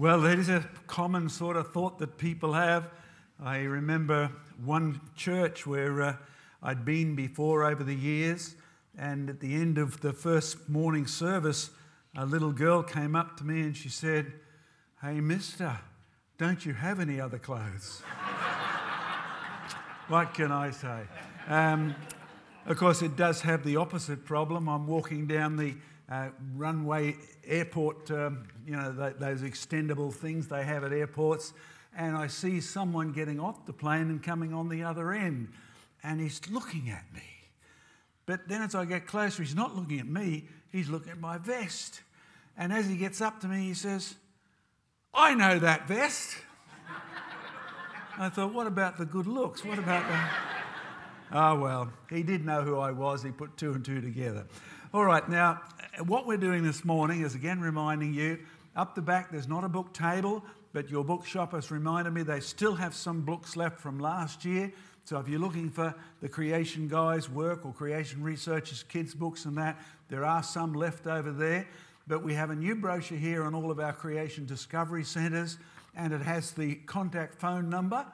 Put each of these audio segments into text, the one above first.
Well, that is a common sort of thought that people have. I remember one church where uh, I'd been before over the years, and at the end of the first morning service, a little girl came up to me and she said, Hey, mister, don't you have any other clothes? what can I say? Um, of course, it does have the opposite problem. I'm walking down the uh, runway airport, um, you know, th- those extendable things they have at airports, and I see someone getting off the plane and coming on the other end, and he's looking at me. But then as I get closer, he's not looking at me, he's looking at my vest. And as he gets up to me, he says, I know that vest. I thought, what about the good looks? What about the. Oh, well, he did know who I was. He put two and two together. All right, now, what we're doing this morning is again reminding you up the back, there's not a book table, but your bookshop has reminded me they still have some books left from last year. So if you're looking for the creation guys' work or creation researchers' kids' books and that, there are some left over there. But we have a new brochure here on all of our creation discovery centres, and it has the contact phone number.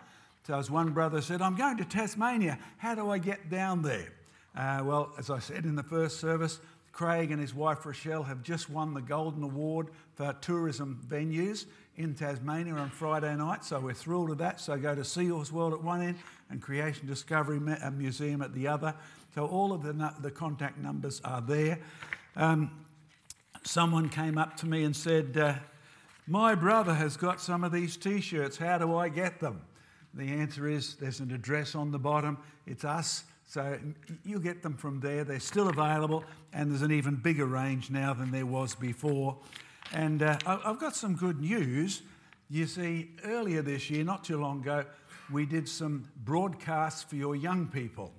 So, as one brother said, I'm going to Tasmania. How do I get down there? Uh, well, as I said in the first service, Craig and his wife Rochelle have just won the Golden Award for tourism venues in Tasmania on Friday night, so we're thrilled with that. So go to Seahorse World at one end and Creation Discovery uh, Museum at the other. So all of the, the contact numbers are there. Um, someone came up to me and said, uh, My brother has got some of these t shirts. How do I get them? The answer is there's an address on the bottom. It's us. So you get them from there. They're still available, and there's an even bigger range now than there was before. And uh, I've got some good news. You see, earlier this year, not too long ago, we did some broadcasts for your young people.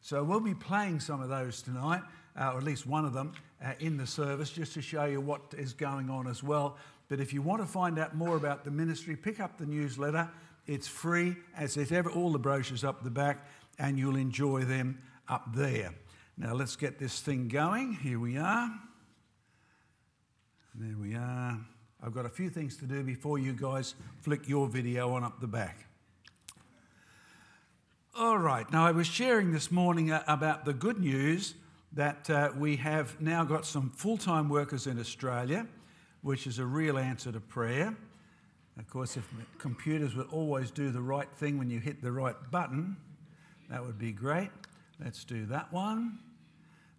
So we'll be playing some of those tonight, uh, or at least one of them, uh, in the service, just to show you what is going on as well. But if you want to find out more about the ministry, pick up the newsletter. It's free, as there's ever all the brochures up the back, and you'll enjoy them up there. Now let's get this thing going. Here we are. There we are. I've got a few things to do before you guys flick your video on up the back. All right, now I was sharing this morning uh, about the good news that uh, we have now got some full time workers in Australia, which is a real answer to prayer. Of course, if computers would always do the right thing when you hit the right button, that would be great. Let's do that one.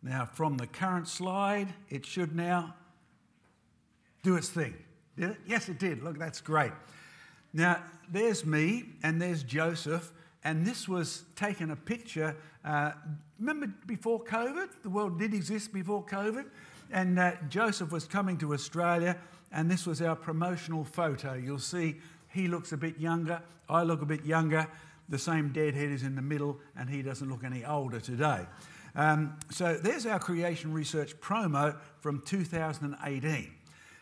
Now, from the current slide, it should now do its thing. Did it? Yes, it did. Look, that's great. Now, there's me and there's Joseph, and this was taken a picture. Uh, remember before COVID? The world did exist before COVID, and uh, Joseph was coming to Australia and this was our promotional photo. You'll see he looks a bit younger, I look a bit younger. The same deadhead is in the middle, and he doesn't look any older today. Um, so there's our creation research promo from 2018.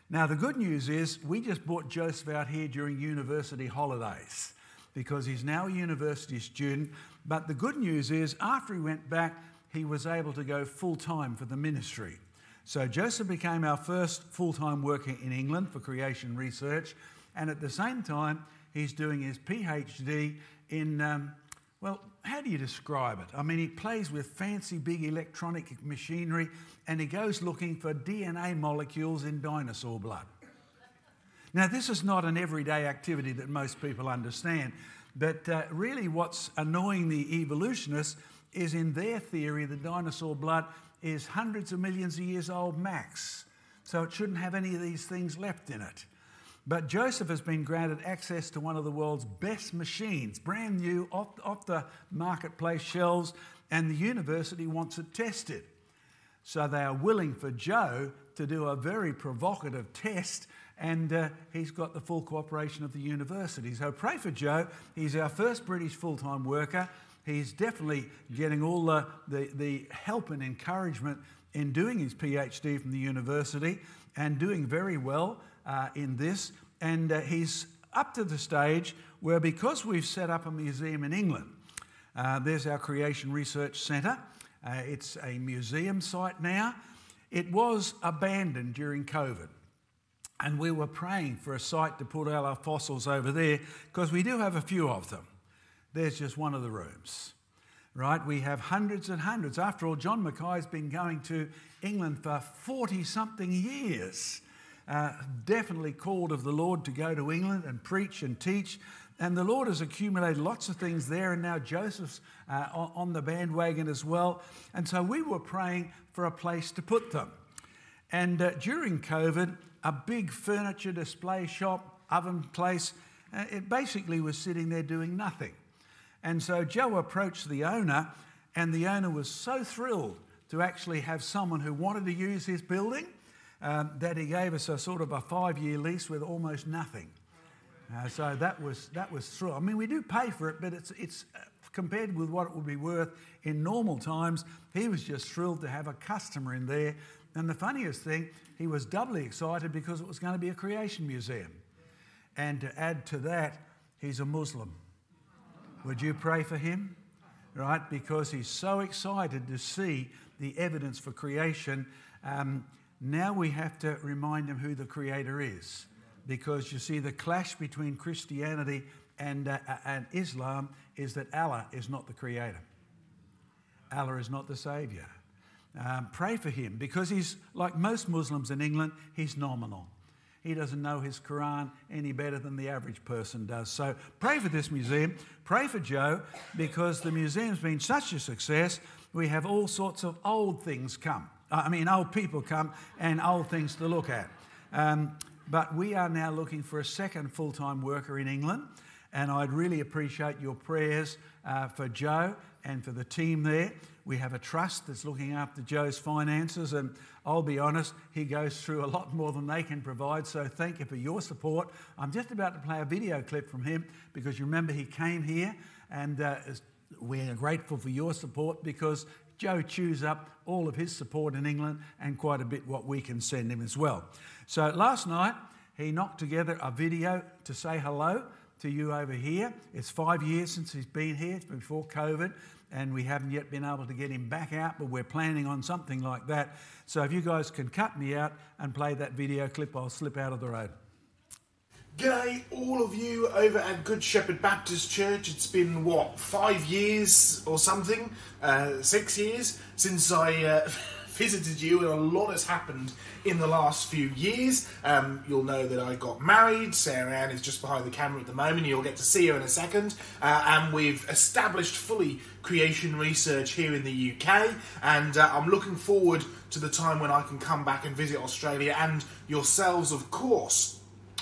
Now, the good news is we just brought Joseph out here during university holidays because he's now a university student. But the good news is, after he went back, he was able to go full time for the ministry. So Joseph became our first full time worker in England for creation research, and at the same time, he's doing his PhD in, um, well, how do you describe it? I mean, he plays with fancy big electronic machinery and he goes looking for DNA molecules in dinosaur blood. Now, this is not an everyday activity that most people understand, but uh, really what's annoying the evolutionists is in their theory, the dinosaur blood is hundreds of millions of years old max. So it shouldn't have any of these things left in it. But Joseph has been granted access to one of the world's best machines, brand new, off, off the marketplace shelves, and the university wants it tested. So they are willing for Joe to do a very provocative test, and uh, he's got the full cooperation of the university. So pray for Joe. He's our first British full time worker he's definitely getting all the, the, the help and encouragement in doing his PhD from the university and doing very well uh, in this. And uh, he's up to the stage where, because we've set up a museum in England, uh, there's our Creation Research Centre. Uh, it's a museum site now. It was abandoned during COVID. and we were praying for a site to put all our fossils over there because we do have a few of them. There's just one of the rooms, right? We have hundreds and hundreds. After all, John Mackay's been going to England for 40 something years. Uh, definitely called of the Lord to go to England and preach and teach. And the Lord has accumulated lots of things there, and now Joseph's uh, on the bandwagon as well. And so we were praying for a place to put them. And uh, during COVID, a big furniture display shop, oven place, uh, it basically was sitting there doing nothing. And so Joe approached the owner, and the owner was so thrilled to actually have someone who wanted to use his building um, that he gave us a sort of a five year lease with almost nothing. Uh, so that was that was through. I mean, we do pay for it, but it's it's uh, compared with what it would be worth in normal times. He was just thrilled to have a customer in there. And the funniest thing, he was doubly excited because it was going to be a creation museum. And to add to that, he's a Muslim. Would you pray for him? Right, because he's so excited to see the evidence for creation. Um, now we have to remind them who the Creator is because you see, the clash between Christianity and, uh, uh, and Islam is that Allah is not the creator, Allah is not the savior. Um, pray for him because he's like most Muslims in England, he's nominal. He doesn't know his Quran any better than the average person does. So pray for this museum. Pray for Joe because the museum's been such a success. We have all sorts of old things come. I mean, old people come and old things to look at. Um, but we are now looking for a second full time worker in England. And I'd really appreciate your prayers uh, for Joe and for the team there. We have a trust that's looking after Joe's finances, and I'll be honest, he goes through a lot more than they can provide. So thank you for your support. I'm just about to play a video clip from him because you remember he came here, and uh, we're grateful for your support because Joe chews up all of his support in England and quite a bit what we can send him as well. So last night, he knocked together a video to say hello to you over here. It's five years since he's been here, it's before COVID, and we haven't yet been able to get him back out, but we're planning on something like that. So if you guys can cut me out and play that video clip, I'll slip out of the road. G'day, all of you over at Good Shepherd Baptist Church. It's been, what, five years or something? Uh, six years since I uh, visited you, and a lot has happened in the last few years. Um, you'll know that I got married. Sarah Ann is just behind the camera at the moment. You'll get to see her in a second. Uh, and we've established fully creation research here in the UK. And uh, I'm looking forward to the time when I can come back and visit Australia and yourselves, of course.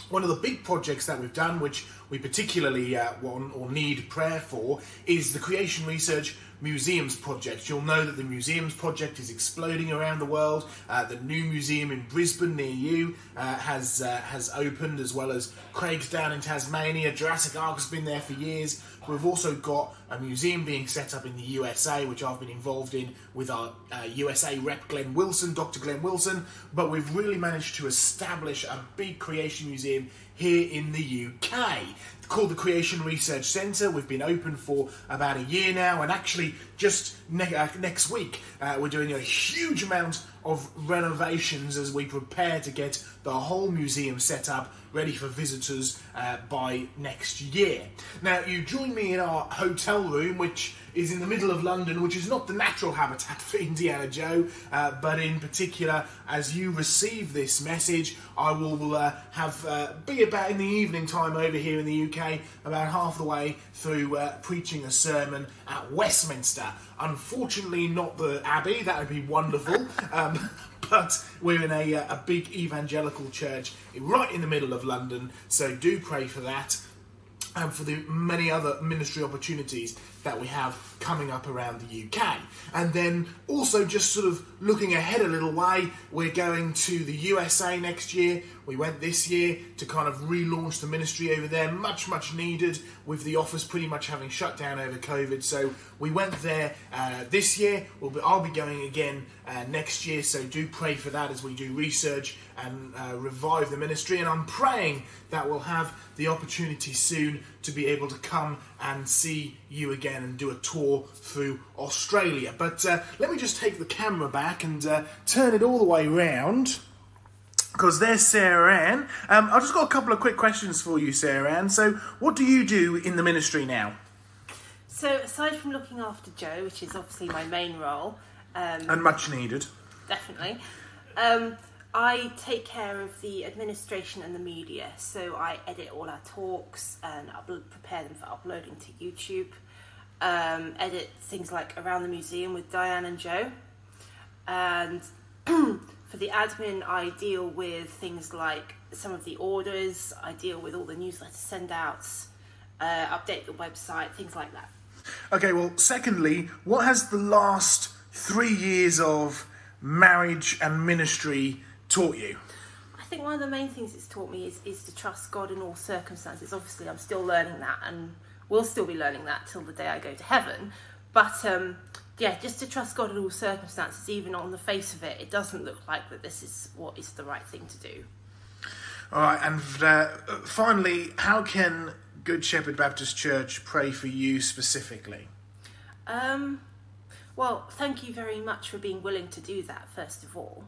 One of the big projects that we've done, which we particularly uh, want or need prayer for, is the Creation Research Museums Project. You'll know that the Museums Project is exploding around the world. Uh, the new museum in Brisbane near you uh, has uh, has opened, as well as Craig's down in Tasmania. Jurassic Ark has been there for years. We've also got a museum being set up in the USA, which I've been involved in with our USA uh, rep Glenn Wilson, Dr. Glenn Wilson. But we've really managed to establish a big creation museum here in the UK called the Creation Research Centre. We've been open for about a year now, and actually, just ne- uh, next week, uh, we're doing a huge amount of renovations as we prepare to get the whole museum set up ready for visitors uh, by next year. Now, you join me in our hotel room, which is in the middle of London, which is not the natural habitat for Indiana Joe, uh, but in particular, as you receive this message, I will uh, have uh, be about in the evening time over here in the UK, about half the way through uh, preaching a sermon at Westminster. Unfortunately, not the Abbey. That would be wonderful. Um, but we're in a, uh, a big evangelical church right in the middle of London, so do pray for that and for the many other ministry opportunities that we have coming up around the UK. And then also just sort of looking ahead a little way, we're going to the USA next year. We went this year to kind of relaunch the ministry over there, much, much needed with the office pretty much having shut down over COVID. So we went there uh, this year. We'll be, I'll be going again uh, next year. So do pray for that as we do research and uh, revive the ministry. And I'm praying that we'll have the opportunity soon to be able to come and see you again and do a tour through Australia. But uh, let me just take the camera back and uh, turn it all the way round because there's Sarah Ann. Um, I've just got a couple of quick questions for you, Sarah Ann. So, what do you do in the ministry now? So, aside from looking after Joe, which is obviously my main role, um, And much needed. definitely, um, I take care of the administration and the media. So, I edit all our talks and prepare them for uploading to YouTube, um, edit things like Around the Museum with Diane and Joe. And for the admin, I deal with things like some of the orders, I deal with all the newsletter send outs, uh, update the website, things like that. Okay, well, secondly, what has the last three years of marriage and ministry taught you? I think one of the main things it's taught me is, is to trust God in all circumstances. Obviously, I'm still learning that and will still be learning that till the day I go to heaven. But um, yeah, just to trust God in all circumstances, even on the face of it, it doesn't look like that this is what is the right thing to do. All right, and uh, finally, how can Good Shepherd Baptist Church pray for you specifically? Um, well, thank you very much for being willing to do that, first of all.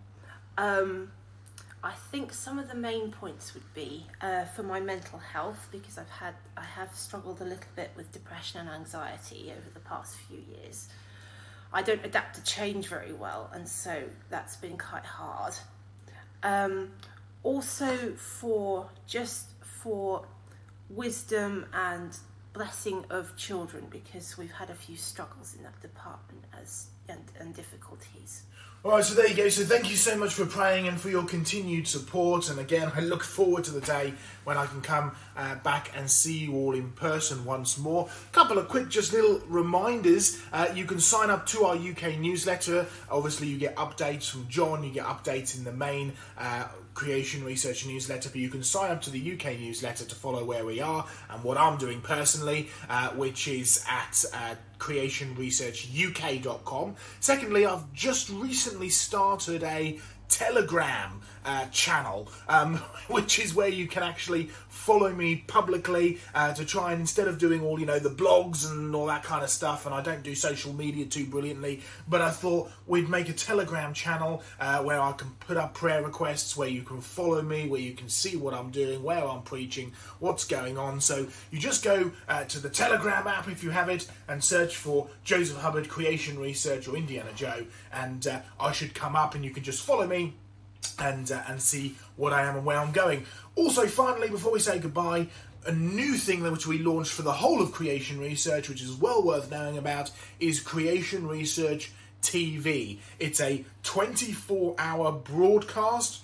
Um, I think some of the main points would be uh, for my mental health because I've had I have struggled a little bit with depression and anxiety over the past few years. I don't adapt to change very well, and so that's been quite hard. Um, also, for just for wisdom and blessing of children because we've had a few struggles in that department as and, and difficulties. All right, so there you go. So thank you so much for praying and for your continued support. And again, I look forward to the day when I can come uh, back and see you all in person once more. A couple of quick, just little reminders. Uh, you can sign up to our UK newsletter. Obviously, you get updates from John. You get updates in the main. Uh, Creation Research newsletter, but you can sign up to the UK newsletter to follow where we are and what I'm doing personally, uh, which is at uh, creationresearchuk.com. Secondly, I've just recently started a Telegram uh, channel, um, which is where you can actually follow me publicly uh, to try and instead of doing all you know the blogs and all that kind of stuff. And I don't do social media too brilliantly, but I thought we'd make a Telegram channel uh, where I can put up prayer requests, where you can follow me, where you can see what I'm doing, where I'm preaching, what's going on. So you just go uh, to the Telegram app if you have it and search for Joseph Hubbard Creation Research or Indiana Joe, and uh, I should come up, and you can just follow me and uh, and see what I am and where I'm going. Also, finally, before we say goodbye, a new thing that which we launched for the whole of Creation Research, which is well worth knowing about, is Creation Research TV. It's a 24-hour broadcast.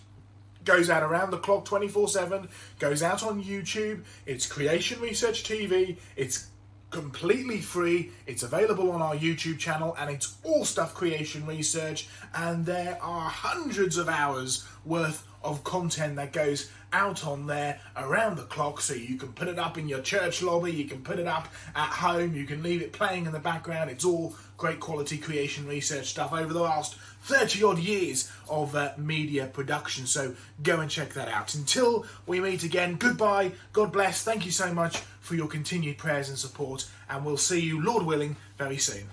Goes out around the clock 24 7, goes out on YouTube. It's Creation Research TV. It's completely free. It's available on our YouTube channel and it's all stuff creation research. And there are hundreds of hours worth of content that goes out on there around the clock so you can put it up in your church lobby, you can put it up at home, you can leave it playing in the background. It's all great quality creation research stuff over the last 30 odd years of uh, media production. So go and check that out. Until we meet again, goodbye, God bless, thank you so much for your continued prayers and support, and we'll see you, Lord willing, very soon.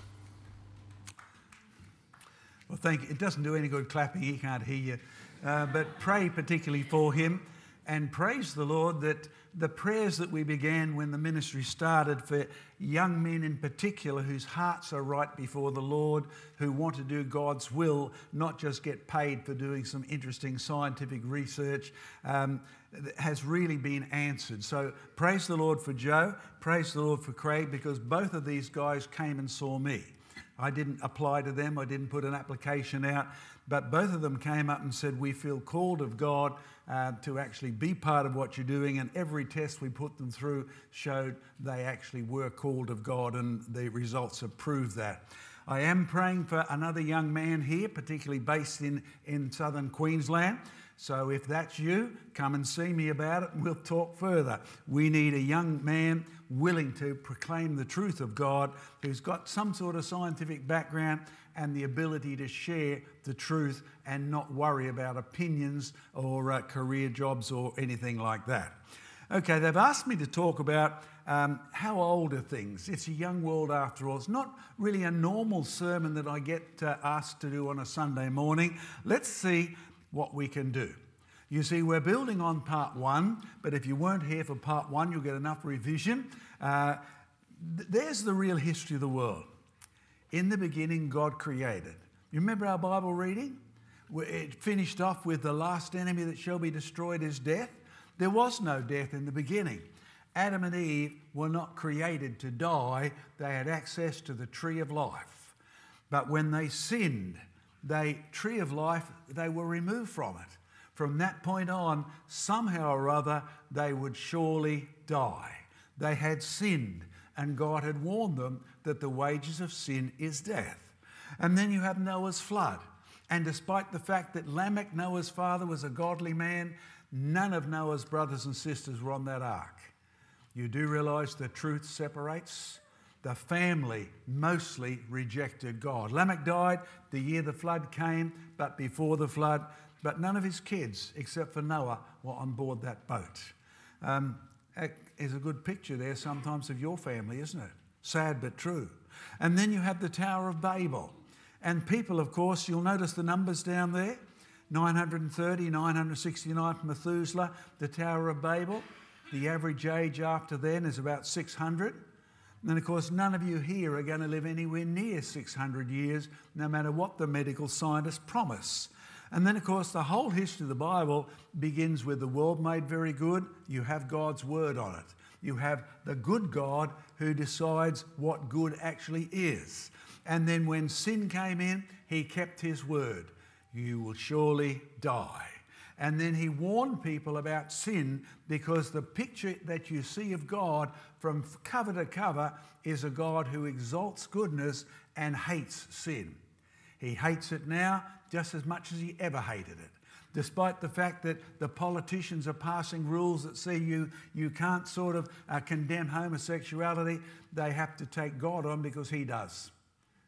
Well, thank you. It doesn't do any good clapping, he can't hear you. Uh, but pray particularly for him and praise the Lord that the prayers that we began when the ministry started for young men in particular whose hearts are right before the Lord, who want to do God's will, not just get paid for doing some interesting scientific research, um, has really been answered. So praise the Lord for Joe, praise the Lord for Craig, because both of these guys came and saw me. I didn't apply to them, I didn't put an application out, but both of them came up and said, We feel called of God uh, to actually be part of what you're doing. And every test we put them through showed they actually were called of God, and the results have proved that. I am praying for another young man here, particularly based in, in southern Queensland. So if that's you, come and see me about it and we'll talk further. We need a young man willing to proclaim the truth of God who's got some sort of scientific background and the ability to share the truth and not worry about opinions or uh, career jobs or anything like that. Okay, they've asked me to talk about um, how old are things. It's a young world after all. It's not really a normal sermon that I get uh, asked to do on a Sunday morning. Let's see what we can do. You see, we're building on part one, but if you weren't here for part one, you'll get enough revision. Uh, th- there's the real history of the world. In the beginning, God created. You remember our Bible reading? It finished off with the last enemy that shall be destroyed is death. There was no death in the beginning. Adam and Eve were not created to die, they had access to the tree of life. But when they sinned, the tree of life, they were removed from it. From that point on, somehow or other, they would surely die. They had sinned, and God had warned them that the wages of sin is death. And then you have Noah's flood. And despite the fact that Lamech, Noah's father, was a godly man, none of Noah's brothers and sisters were on that ark. You do realize the truth separates? The family mostly rejected God. Lamech died the year the flood came, but before the flood, but none of his kids, except for Noah, were on board that boat. Um, is a good picture there sometimes of your family, isn't it? Sad but true. And then you have the Tower of Babel. And people, of course, you'll notice the numbers down there 930, 969 for Methuselah, the Tower of Babel. The average age after then is about 600. And of course, none of you here are going to live anywhere near 600 years, no matter what the medical scientists promise. And then, of course, the whole history of the Bible begins with the world made very good. You have God's word on it. You have the good God who decides what good actually is. And then when sin came in, he kept his word. You will surely die. And then he warned people about sin because the picture that you see of God from cover to cover is a God who exalts goodness and hates sin. He hates it now just as much as he ever hated it. Despite the fact that the politicians are passing rules that say you, you can't sort of uh, condemn homosexuality, they have to take God on because he does.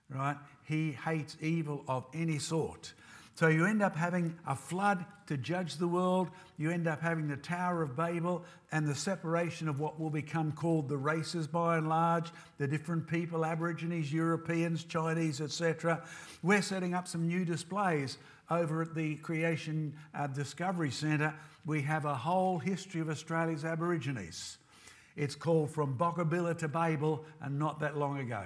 Right? He hates evil of any sort. So you end up having a flood to judge the world. You end up having the Tower of Babel and the separation of what will become called the races by and large, the different people, Aborigines, Europeans, Chinese, etc. We're setting up some new displays over at the Creation uh, Discovery Centre. We have a whole history of Australia's Aborigines. It's called From Boggabilla to Babel and not that long ago.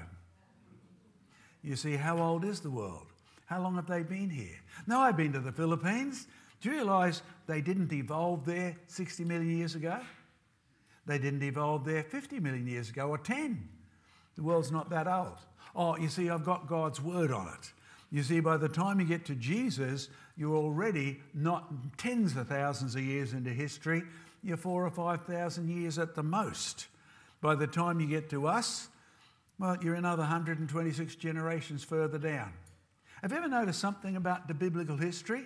You see, how old is the world? How long have they been here? Now, I've been to the Philippines. Do you realise they didn't evolve there 60 million years ago? They didn't evolve there 50 million years ago or 10. The world's not that old. Oh, you see, I've got God's word on it. You see, by the time you get to Jesus, you're already not tens of thousands of years into history, you're four or five thousand years at the most. By the time you get to us, well, you're another 126 generations further down. Have you ever noticed something about the biblical history?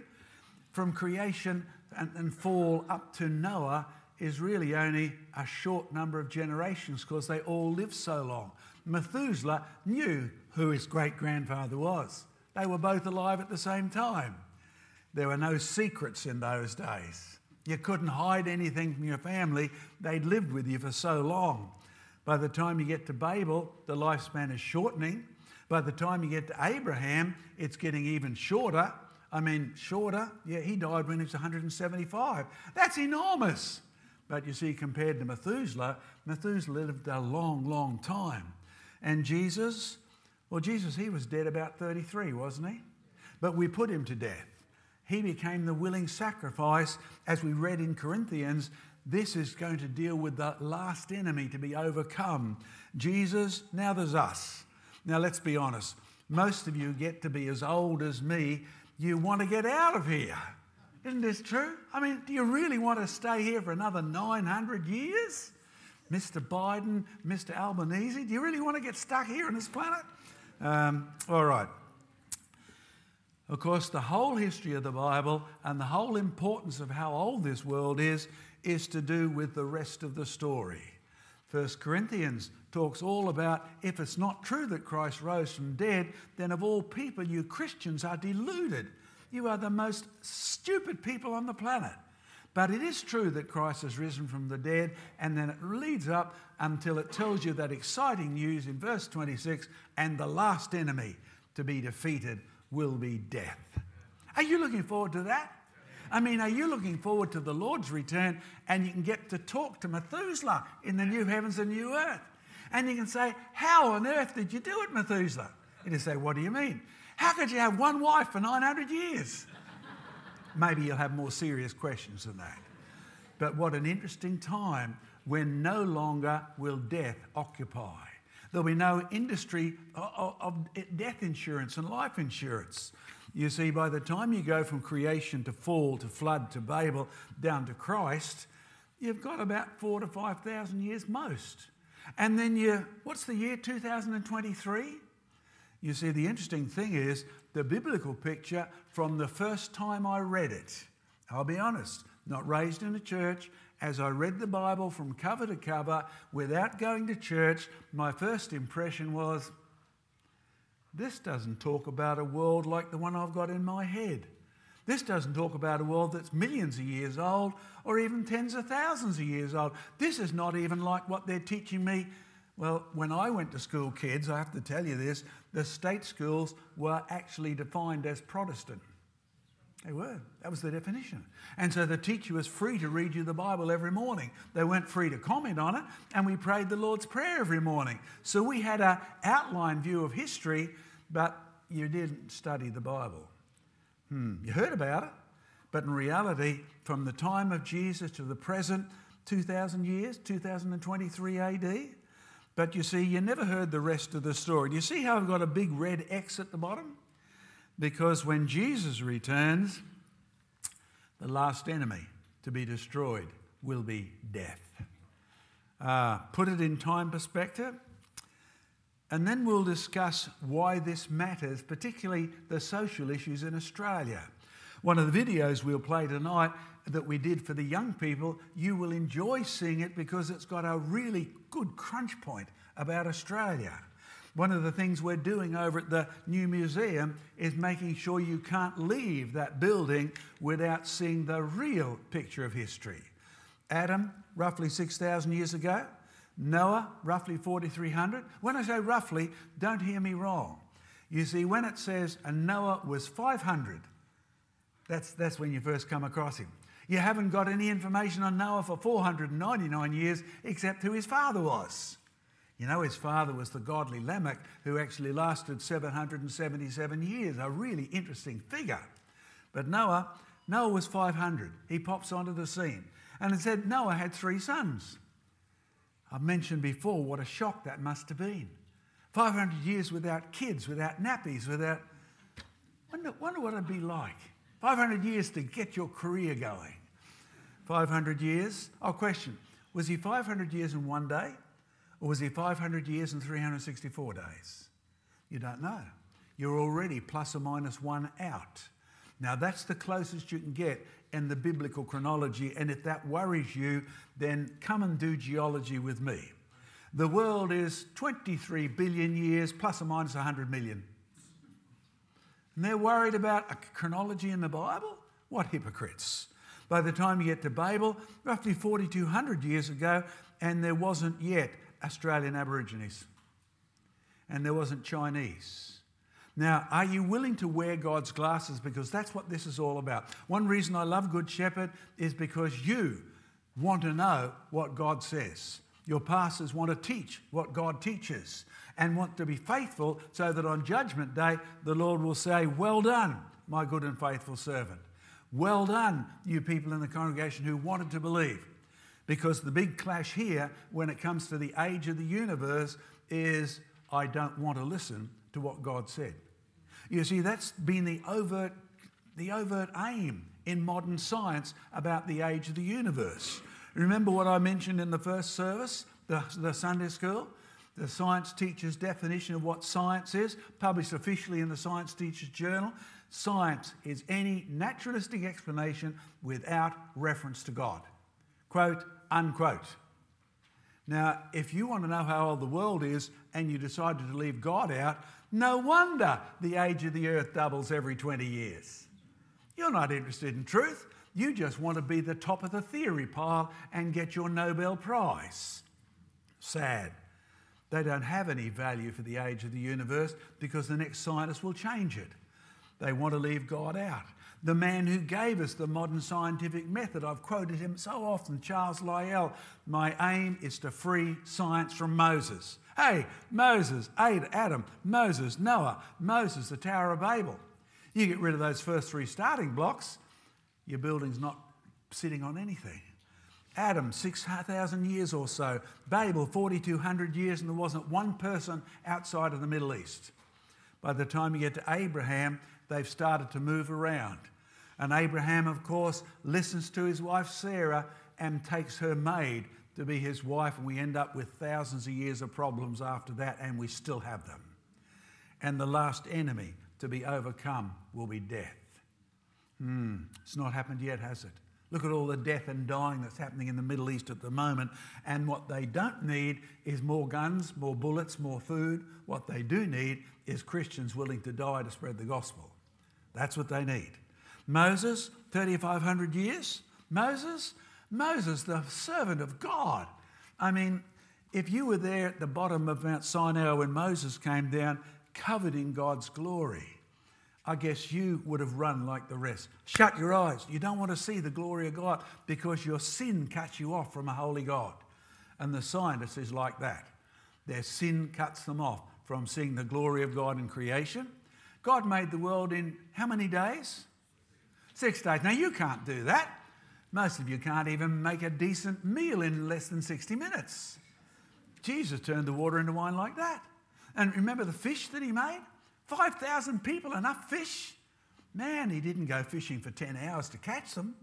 From creation and, and fall up to Noah is really only a short number of generations because they all lived so long. Methuselah knew who his great grandfather was. They were both alive at the same time. There were no secrets in those days. You couldn't hide anything from your family, they'd lived with you for so long. By the time you get to Babel, the lifespan is shortening. By the time you get to Abraham, it's getting even shorter. I mean, shorter. Yeah, he died when he was 175. That's enormous. But you see, compared to Methuselah, Methuselah lived a long, long time. And Jesus, well, Jesus, he was dead about 33, wasn't he? But we put him to death. He became the willing sacrifice, as we read in Corinthians. This is going to deal with the last enemy to be overcome. Jesus, now there's us. Now, let's be honest. Most of you get to be as old as me. You want to get out of here. Isn't this true? I mean, do you really want to stay here for another 900 years? Mr. Biden, Mr. Albanese, do you really want to get stuck here on this planet? Um, all right. Of course, the whole history of the Bible and the whole importance of how old this world is is to do with the rest of the story. First Corinthians talks all about if it's not true that Christ rose from dead, then of all people, you Christians are deluded. You are the most stupid people on the planet. But it is true that Christ has risen from the dead, and then it leads up until it tells you that exciting news in verse 26 and the last enemy to be defeated will be death. Are you looking forward to that? I mean, are you looking forward to the Lord's return and you can get to talk to Methuselah in the new heavens and new earth? And you can say, How on earth did you do it, Methuselah? And you say, What do you mean? How could you have one wife for 900 years? Maybe you'll have more serious questions than that. But what an interesting time when no longer will death occupy. There'll be no industry of death insurance and life insurance. You see, by the time you go from creation to fall to flood to Babel down to Christ, you've got about four to 5,000 years most. And then you, what's the year 2023? You see, the interesting thing is the biblical picture from the first time I read it. I'll be honest, not raised in a church. As I read the Bible from cover to cover without going to church, my first impression was this doesn't talk about a world like the one I've got in my head. This doesn't talk about a world that's millions of years old or even tens of thousands of years old. This is not even like what they're teaching me. Well, when I went to school, kids, I have to tell you this the state schools were actually defined as Protestant. They were. That was the definition. And so the teacher was free to read you the Bible every morning. They weren't free to comment on it, and we prayed the Lord's Prayer every morning. So we had an outline view of history, but you didn't study the Bible. Hmm. You heard about it, but in reality, from the time of Jesus to the present, 2,000 years, 2023 AD. But you see, you never heard the rest of the story. Do you see how I've got a big red X at the bottom? Because when Jesus returns, the last enemy to be destroyed will be death. Uh, put it in time perspective, and then we'll discuss why this matters, particularly the social issues in Australia. One of the videos we'll play tonight that we did for the young people, you will enjoy seeing it because it's got a really good crunch point about Australia. One of the things we're doing over at the new museum is making sure you can't leave that building without seeing the real picture of history. Adam, roughly 6,000 years ago, Noah, roughly 4,300. When I say roughly, don't hear me wrong. You see, when it says and Noah was 500, that's, that's when you first come across him. You haven't got any information on Noah for 499 years except who his father was. You know, his father was the godly Lamech, who actually lasted 777 years, a really interesting figure. But Noah, Noah was 500. He pops onto the scene. And it said Noah had three sons. I've mentioned before what a shock that must have been. 500 years without kids, without nappies, without. Wonder, wonder what it'd be like. 500 years to get your career going. 500 years. Oh, question Was he 500 years in one day? Or was he 500 years in 364 days? You don't know. You're already plus or minus one out. Now, that's the closest you can get in the biblical chronology, and if that worries you, then come and do geology with me. The world is 23 billion years plus or minus 100 million. And they're worried about a chronology in the Bible? What hypocrites. By the time you get to Babel, roughly 4,200 years ago, and there wasn't yet Australian Aborigines. And there wasn't Chinese. Now, are you willing to wear God's glasses? Because that's what this is all about. One reason I love Good Shepherd is because you want to know what God says. Your pastors want to teach what God teaches and want to be faithful so that on Judgment Day the Lord will say, Well done, my good and faithful servant. Well done, you people in the congregation who wanted to believe. Because the big clash here, when it comes to the age of the universe, is I don't want to listen to what God said. You see, that's been the overt, the overt aim in modern science about the age of the universe. Remember what I mentioned in the first service, the, the Sunday school? The science teacher's definition of what science is, published officially in the Science Teacher's Journal. Science is any naturalistic explanation without reference to God. Quote, unquote. Now, if you want to know how old the world is and you decided to leave God out, no wonder the age of the earth doubles every 20 years. You're not interested in truth. You just want to be the top of the theory pile and get your Nobel Prize. Sad. They don't have any value for the age of the universe because the next scientist will change it. They want to leave God out. the man who gave us the modern scientific method. I've quoted him so often, Charles Lyell. My aim is to free science from Moses. Hey, Moses, Adam, Moses, Noah, Moses, the Tower of Babel. You get rid of those first three starting blocks, your building's not sitting on anything. Adam, 6,000 years or so. Babel, 4,200 years, and there wasn't one person outside of the Middle East. By the time you get to Abraham, they've started to move around. And Abraham, of course, listens to his wife Sarah and takes her maid to be his wife, and we end up with thousands of years of problems after that, and we still have them. And the last enemy to be overcome will be death. Hmm, it's not happened yet, has it? Look at all the death and dying that's happening in the Middle East at the moment. And what they don't need is more guns, more bullets, more food. What they do need is Christians willing to die to spread the gospel. That's what they need. Moses, 3,500 years. Moses, Moses, the servant of God. I mean, if you were there at the bottom of Mount Sinai when Moses came down, covered in God's glory, I guess you would have run like the rest. Shut your eyes. You don't want to see the glory of God because your sin cuts you off from a holy God. And the scientist is like that. Their sin cuts them off from seeing the glory of God in creation. God made the world in how many days? Six days. Now, you can't do that. Most of you can't even make a decent meal in less than 60 minutes. Jesus turned the water into wine like that. And remember the fish that he made? 5,000 people, enough fish? Man, he didn't go fishing for 10 hours to catch them.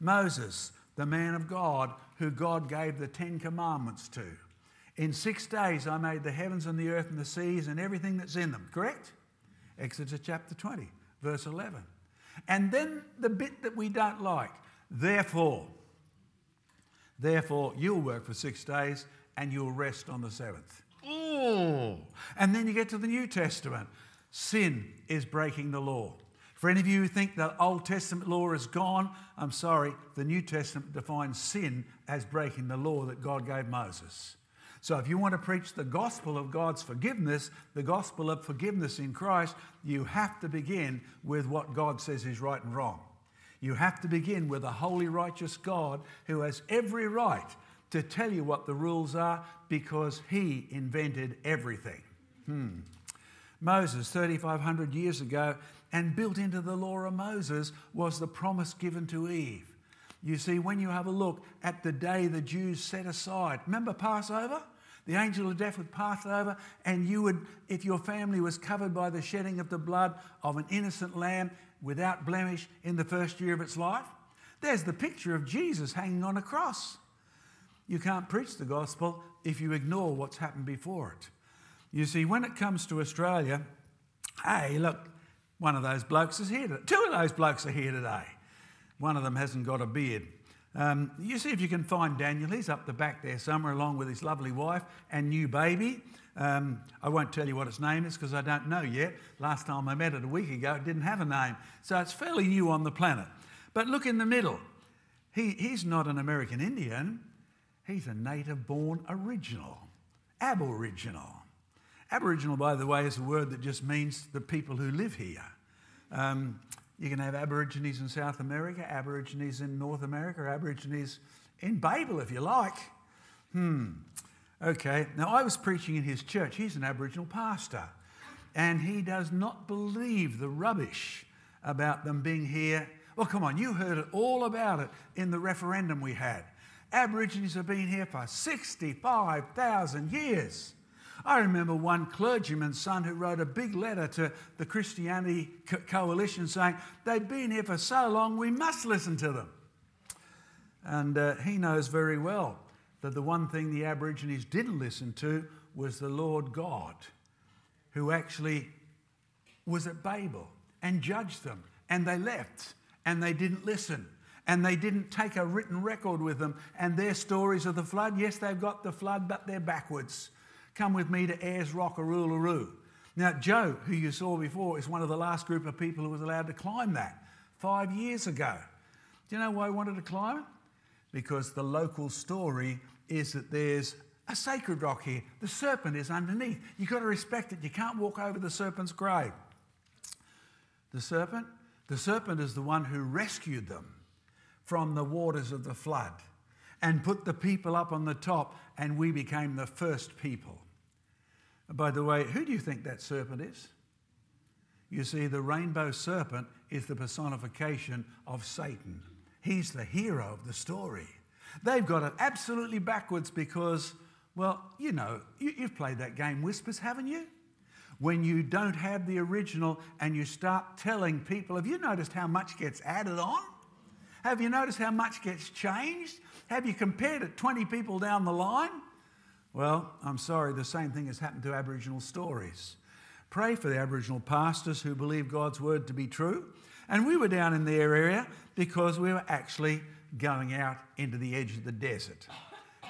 Moses, the man of God, who God gave the Ten Commandments to. In six days I made the heavens and the earth and the seas and everything that's in them, correct? Exodus chapter 20, verse 11. And then the bit that we don't like, therefore, therefore you'll work for six days and you'll rest on the seventh. Oh, and then you get to the New Testament. Sin is breaking the law. For any of you who think the Old Testament law is gone, I'm sorry, the New Testament defines sin as breaking the law that God gave Moses. So if you want to preach the gospel of God's forgiveness, the gospel of forgiveness in Christ, you have to begin with what God says is right and wrong. You have to begin with a holy, righteous God who has every right to tell you what the rules are because he invented everything. Hmm. Moses, 3,500 years ago, and built into the law of Moses was the promise given to Eve. You see, when you have a look at the day the Jews set aside, remember Passover? The angel of death would pass over, and you would, if your family was covered by the shedding of the blood of an innocent lamb without blemish in the first year of its life. There's the picture of Jesus hanging on a cross. You can't preach the gospel if you ignore what's happened before it. You see, when it comes to Australia, hey, look, one of those blokes is here. Two of those blokes are here today. One of them hasn't got a beard. Um, you see if you can find Daniel. He's up the back there somewhere, along with his lovely wife and new baby. Um, I won't tell you what its name is because I don't know yet. Last time I met it a week ago, it didn't have a name. So it's fairly new on the planet. But look in the middle. He, he's not an American Indian, he's a native born original, Aboriginal. Aboriginal, by the way, is a word that just means the people who live here. Um, you can have Aborigines in South America, Aborigines in North America, Aborigines in Babel, if you like. Hmm. Okay. Now, I was preaching in his church. He's an Aboriginal pastor. And he does not believe the rubbish about them being here. Well, come on, you heard it all about it in the referendum we had. Aborigines have been here for 65,000 years. I remember one clergyman's son who wrote a big letter to the Christianity Co- Coalition saying, They've been here for so long, we must listen to them. And uh, he knows very well that the one thing the Aborigines didn't listen to was the Lord God, who actually was at Babel and judged them. And they left and they didn't listen and they didn't take a written record with them. And their stories of the flood, yes, they've got the flood, but they're backwards. Come with me to Ayers Rock, Uluru. Now, Joe, who you saw before, is one of the last group of people who was allowed to climb that five years ago. Do you know why I wanted to climb it? Because the local story is that there's a sacred rock here. The serpent is underneath. You've got to respect it. You can't walk over the serpent's grave. The serpent, The serpent is the one who rescued them from the waters of the flood and put the people up on the top, and we became the first people. By the way, who do you think that serpent is? You see, the rainbow serpent is the personification of Satan. He's the hero of the story. They've got it absolutely backwards because, well, you know, you, have played that game Whispers, haven't you? When you don't have the original and you start telling people, have you noticed how much gets added on? Have you noticed how much gets changed? Have you compared it 20 people down the line? Well, I'm sorry, the same thing has happened to Aboriginal stories. Pray for the Aboriginal pastors who believe God's word to be true. And we were down in their area because we were actually going out into the edge of the desert.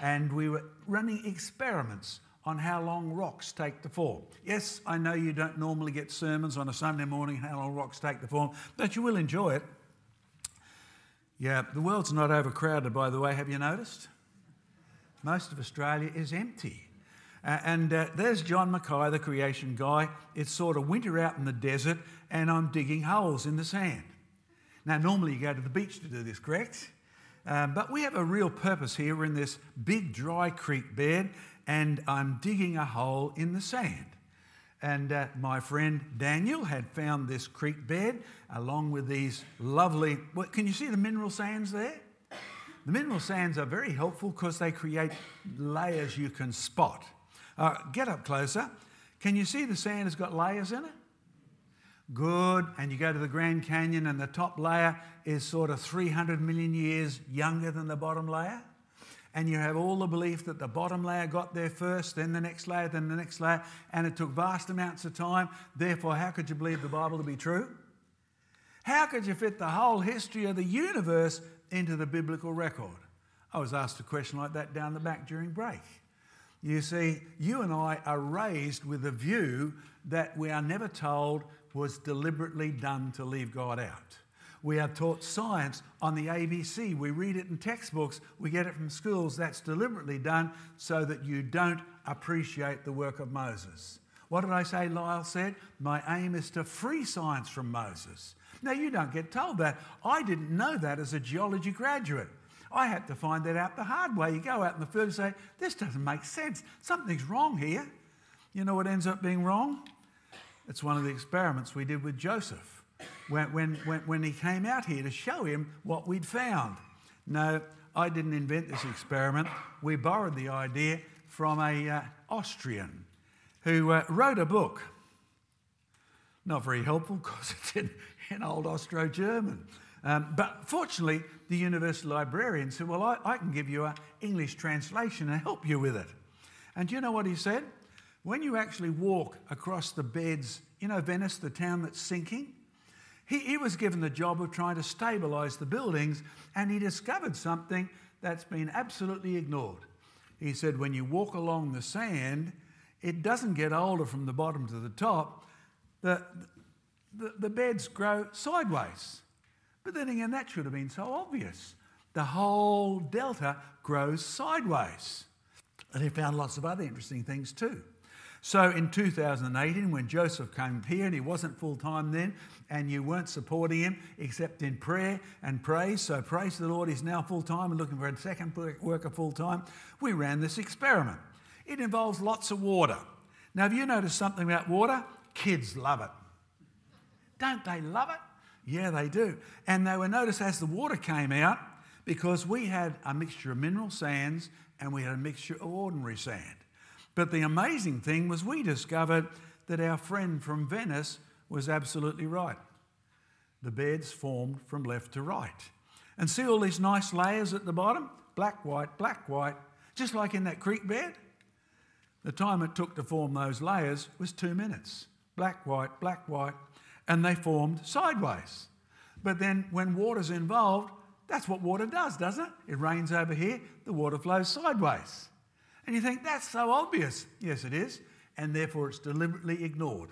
And we were running experiments on how long rocks take to form. Yes, I know you don't normally get sermons on a Sunday morning how long rocks take to form, but you will enjoy it. Yeah, the world's not overcrowded, by the way, have you noticed? Most of Australia is empty. Uh, and uh, there's John Mackay, the creation guy. It's sort of winter out in the desert, and I'm digging holes in the sand. Now, normally you go to the beach to do this, correct? Um, but we have a real purpose here. We're in this big dry creek bed, and I'm digging a hole in the sand. And uh, my friend Daniel had found this creek bed along with these lovely. Can you see the mineral sands there? The mineral sands are very helpful because they create layers you can spot. Uh, get up closer. Can you see the sand has got layers in it? Good. And you go to the Grand Canyon, and the top layer is sort of 300 million years younger than the bottom layer and you have all the belief that the bottom layer got there first, then the next layer, then the next layer, and it took vast amounts of time. Therefore, how could you believe the Bible to be true? How could you fit the whole history of the universe into the biblical record? I was asked a question like that down the back during break. You see, you and I are raised with a view that we are never told was deliberately done to leave God out. We are taught science on the ABC. We read it in textbooks. We get it from schools. That's deliberately done so that you don't appreciate the work of Moses. What did I say Lyell said? My aim is to free science from Moses. Now, you don't get told that. I didn't know that as a geology graduate. I had to find that out the hard way. You go out in the field and say, This doesn't make sense. Something's wrong here. You know what ends up being wrong? It's one of the experiments we did with Joseph when, when, when, when he came out here to show him what we'd found. No, I didn't invent this experiment. We borrowed the idea from a uh, Austrian who uh, wrote a book. Not very helpful because it's in, in old Austro German. Um, but fortunately, the university librarian said, Well, I, I can give you an English translation and help you with it. And do you know what he said? When you actually walk across the beds, you know, Venice, the town that's sinking, he, he was given the job of trying to stabilise the buildings, and he discovered something that's been absolutely ignored. He said, when you walk along the sand, it doesn't get older from the bottom to the top. The, the, the beds grow sideways. But then again, that should have been so obvious. The whole delta grows sideways. And he found lots of other interesting things too. So in 2018, when Joseph came here and he wasn't full time then, and you weren't supporting him except in prayer and praise, so praise the Lord, he's now full time and looking for a second worker full time, we ran this experiment. It involves lots of water. Now, have you noticed something about water? Kids love it. Don't they love it? Yeah, they do. And they were noticed as the water came out because we had a mixture of mineral sands and we had a mixture of ordinary sand. But the amazing thing was we discovered that our friend from Venice was absolutely right. The beds formed from left to right. And see all these nice layers at the bottom? Black, white, black, white, just like in that creek bed. The time it took to form those layers was two minutes. Black, white, black, white, and they formed sideways. But then when water's involved, that's what water does, doesn't it? It rains over here, the water flows sideways. And you think, that's so obvious. Yes, it is. And therefore, it's deliberately ignored.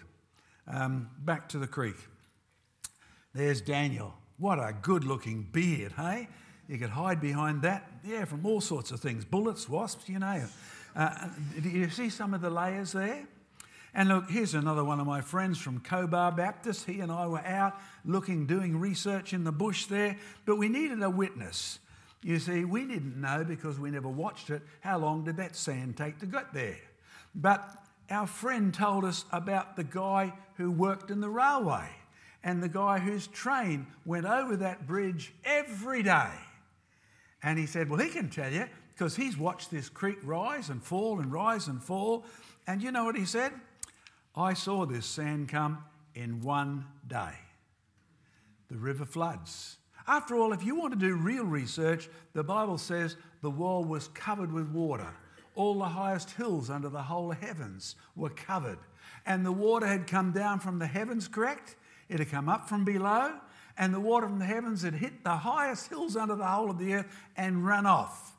Um, back to the creek. There's Daniel. What a good looking beard, hey? You could hide behind that, yeah, from all sorts of things bullets, wasps, you know. Uh, do you see some of the layers there? And look, here's another one of my friends from Cobar Baptist. He and I were out looking, doing research in the bush there, but we needed a witness. You see, we didn't know because we never watched it how long did that sand take to get there. But our friend told us about the guy who worked in the railway and the guy whose train went over that bridge every day. And he said, Well, he can tell you because he's watched this creek rise and fall and rise and fall. And you know what he said? I saw this sand come in one day. The river floods. After all, if you want to do real research, the Bible says the wall was covered with water. All the highest hills under the whole heavens were covered. And the water had come down from the heavens, correct? It had come up from below, and the water from the heavens had hit the highest hills under the whole of the earth and run off.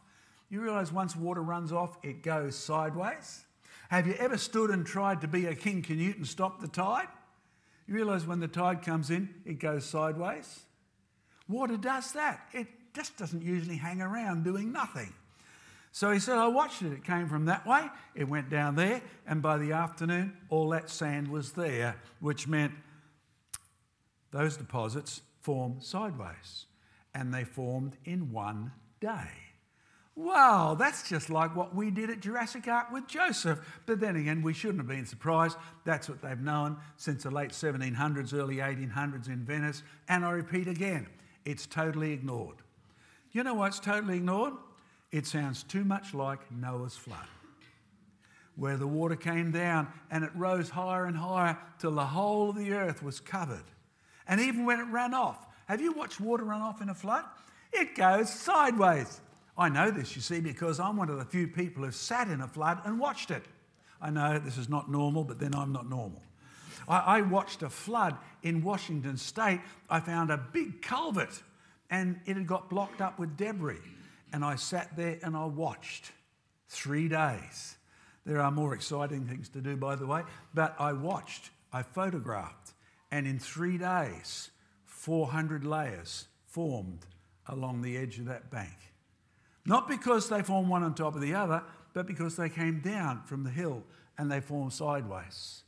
You realize once water runs off, it goes sideways? Have you ever stood and tried to be a King Canute and stop the tide? You realize when the tide comes in, it goes sideways? Water does that. It just doesn't usually hang around doing nothing. So he said, I watched it. It came from that way, it went down there, and by the afternoon, all that sand was there, which meant those deposits formed sideways, and they formed in one day. Wow, that's just like what we did at Jurassic Ark with Joseph. But then again, we shouldn't have been surprised. That's what they've known since the late 1700s, early 1800s in Venice. And I repeat again, it's totally ignored. You know what's totally ignored? It sounds too much like Noah's flood, where the water came down and it rose higher and higher till the whole of the earth was covered. And even when it ran off, have you watched water run off in a flood? It goes sideways. I know this, you see, because I'm one of the few people who've sat in a flood and watched it. I know this is not normal, but then I'm not normal. I, I watched a flood in Washington state. I found a big culvert and it had got blocked up with debris. And I sat there and I watched three days. There are more exciting things to do, by the way, but I watched, I photographed, and in three days, 400 layers formed along the edge of that bank. Not because they form one on top of the other, but because they came down from the hill and they formed sideways.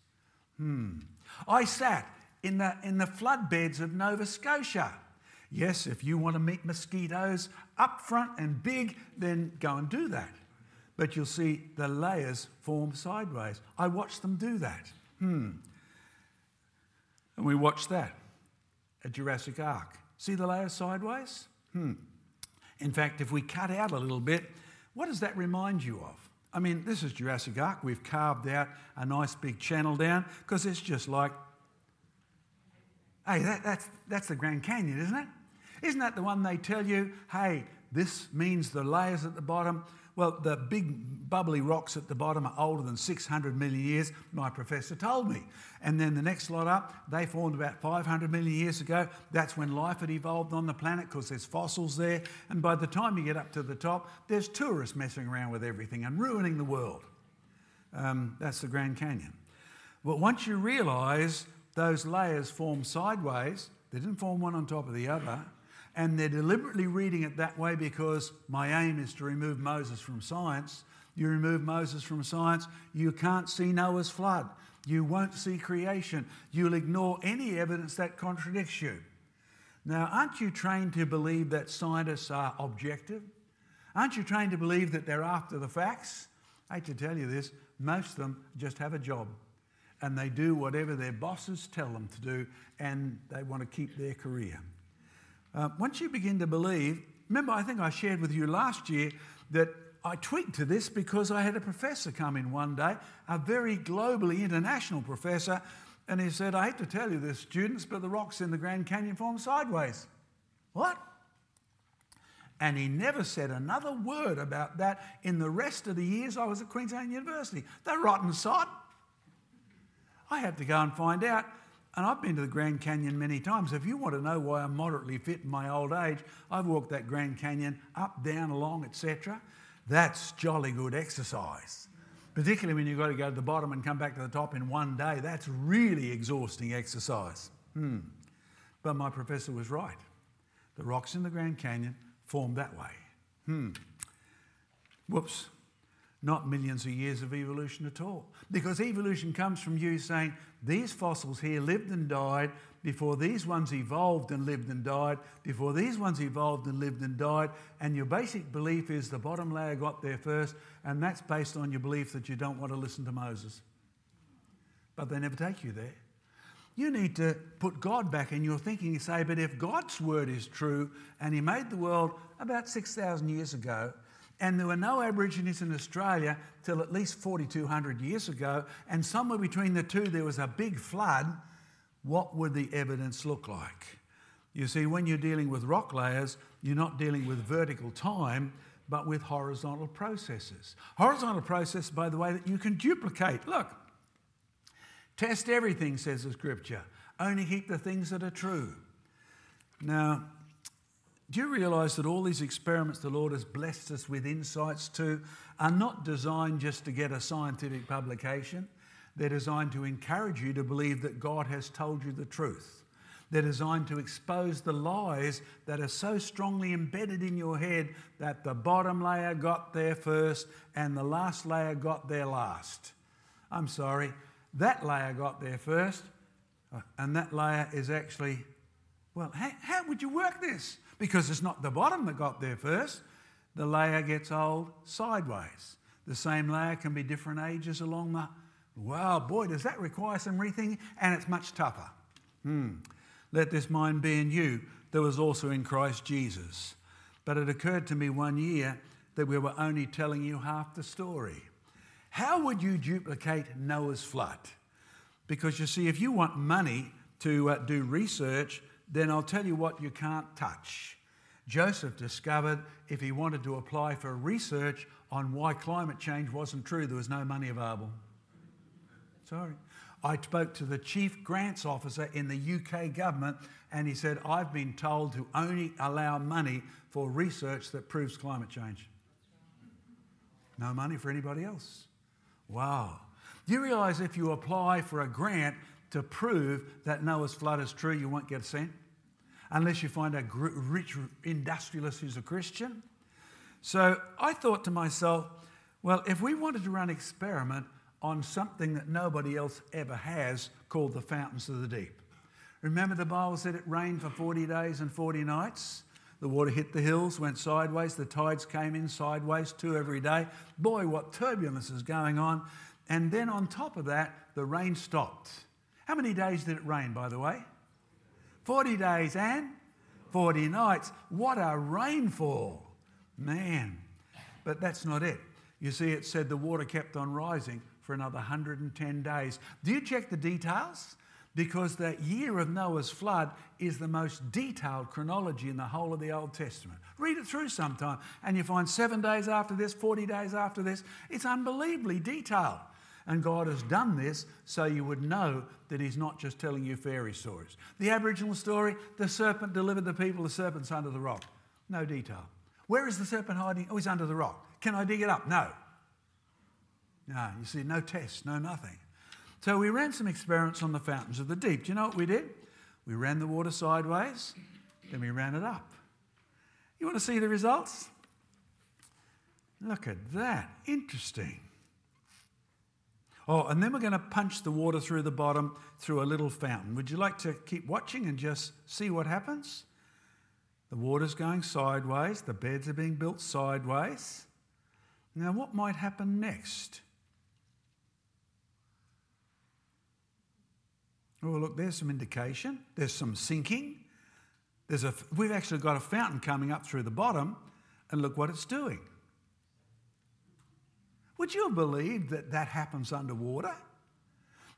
Hmm. I sat in the, in the floodbeds of Nova Scotia. Yes, if you want to meet mosquitoes up front and big, then go and do that. But you'll see the layers form sideways. I watched them do that. Hmm. And we watched that at Jurassic Ark. See the layers sideways? Hmm. In fact, if we cut out a little bit, what does that remind you of? I mean, this is Jurassic Ark. We've carved out a nice big channel down because it's just like, hey, that, that's, that's the Grand Canyon, isn't it? Isn't that the one they tell you, hey, this means the layers at the bottom? Well, the big bubbly rocks at the bottom are older than 600 million years, my professor told me. And then the next lot up, they formed about 500 million years ago. That's when life had evolved on the planet because there's fossils there. And by the time you get up to the top, there's tourists messing around with everything and ruining the world. Um, that's the Grand Canyon. But once you realise those layers form sideways, they didn't form one on top of the other, and they're deliberately reading it that way because my aim is to remove Moses from science. You remove Moses from science, you can't see Noah's flood. You won't see creation. You'll ignore any evidence that contradicts you. Now, aren't you trained to believe that scientists are objective? Aren't you trained to believe that they're after the facts? I hate to tell you this, most of them just have a job and they do whatever their bosses tell them to do and they want to keep their career. Uh, once you begin to believe, remember, I think I shared with you last year that I tweaked to this because I had a professor come in one day, a very globally international professor, and he said, I hate to tell you this, students, but the rocks in the Grand Canyon form sideways. What? And he never said another word about that in the rest of the years I was at Queensland University. The rotten sod. I had to go and find out. And I've been to the Grand Canyon many times. If you want to know why I'm moderately fit in my old age, I've walked that Grand Canyon up, down, along, etc. That's jolly good exercise. Particularly when you've got to go to the bottom and come back to the top in one day. That's really exhausting exercise. Hmm. But my professor was right. The rocks in the Grand Canyon formed that way. Hmm. Whoops. not millions of years of evolution at all. Because evolution comes from you saying, these fossils here lived and died before these ones evolved and lived and died, before these ones evolved and lived and died, and your basic belief is the bottom layer got there first, and that's based on your belief that you don't want to listen to Moses. But they never take you there. You need to put God back in your thinking and say, but if God's word is true and He made the world about 6,000 years ago, and there were no Aborigines in Australia till at least 4,200 years ago, and somewhere between the two there was a big flood, what would the evidence look like? You see, when you're dealing with rock layers, you're not dealing with vertical time, but with horizontal processes. Horizontal process, by the way, that you can duplicate. Look, Test everything, says the scripture. Only keep the things that are true. Now, do you realize that all these experiments the Lord has blessed us with insights to are not designed just to get a scientific publication? They're designed to encourage you to believe that God has told you the truth. They're designed to expose the lies that are so strongly embedded in your head that the bottom layer got there first and the last layer got there last. I'm sorry, that layer got there first, uh, and that layer is actually, well, how, how would you work this? Because it's not the bottom that got there first. The layer gets old sideways. The same layer can be different ages along the. Wow, boy, does that require some rethinking? And it's much tougher. Hmm. Let this mind be in you that was also in Christ Jesus. But it occurred to me one year that we were only telling you half the story. How would you duplicate Noah's flood? Because you see, if you want money to uh, do research, then I'll tell you what you can't touch. Joseph discovered if he wanted to apply for research on why climate change wasn't true, there was no money available. Sorry. I spoke to the chief grants officer in the UK government, and he said, I've been told to only allow money for research that proves climate change. No money for anybody else. Wow. Do you realize if you apply for a grant to prove that Noah's flood is true, you won't get a? Unless you find a rich industrialist who's a Christian. So I thought to myself, well, if we wanted to run an experiment on something that nobody else ever has called the fountains of the deep. Remember the Bible said it rained for 40 days and 40 nights? The water hit the hills, went sideways, the tides came in sideways, two every day. Boy, what turbulence is going on. And then on top of that, the rain stopped. How many days did it rain, by the way? 40 days and 40 nights. What a rainfall! Man. But that's not it. You see, it said the water kept on rising for another 110 days. Do you check the details? because that year of Noah's flood is the most detailed chronology in the whole of the Old Testament. Read it through sometime, and you find seven days after this, 40 days after this. It's unbelievably detailed. And God has done this so you would know that He's not just telling you fairy stories. The Aboriginal story the serpent delivered the people, the serpent's under the rock. No detail. Where is the serpent hiding? Oh, he's under the rock. Can I dig it up? No. No, you see, no test, no nothing. So we ran some experiments on the fountains of the deep. Do you know what we did? We ran the water sideways, then we ran it up. You want to see the results? Look at that. Interesting. Oh, and then we're going to punch the water through the bottom through a little fountain. Would you like to keep watching and just see what happens? The water's going sideways, the beds are being built sideways. Now, what might happen next? Oh, look, there's some indication. There's some sinking. There's a, we've actually got a fountain coming up through the bottom, and look what it's doing. Would you have believed that that happens underwater?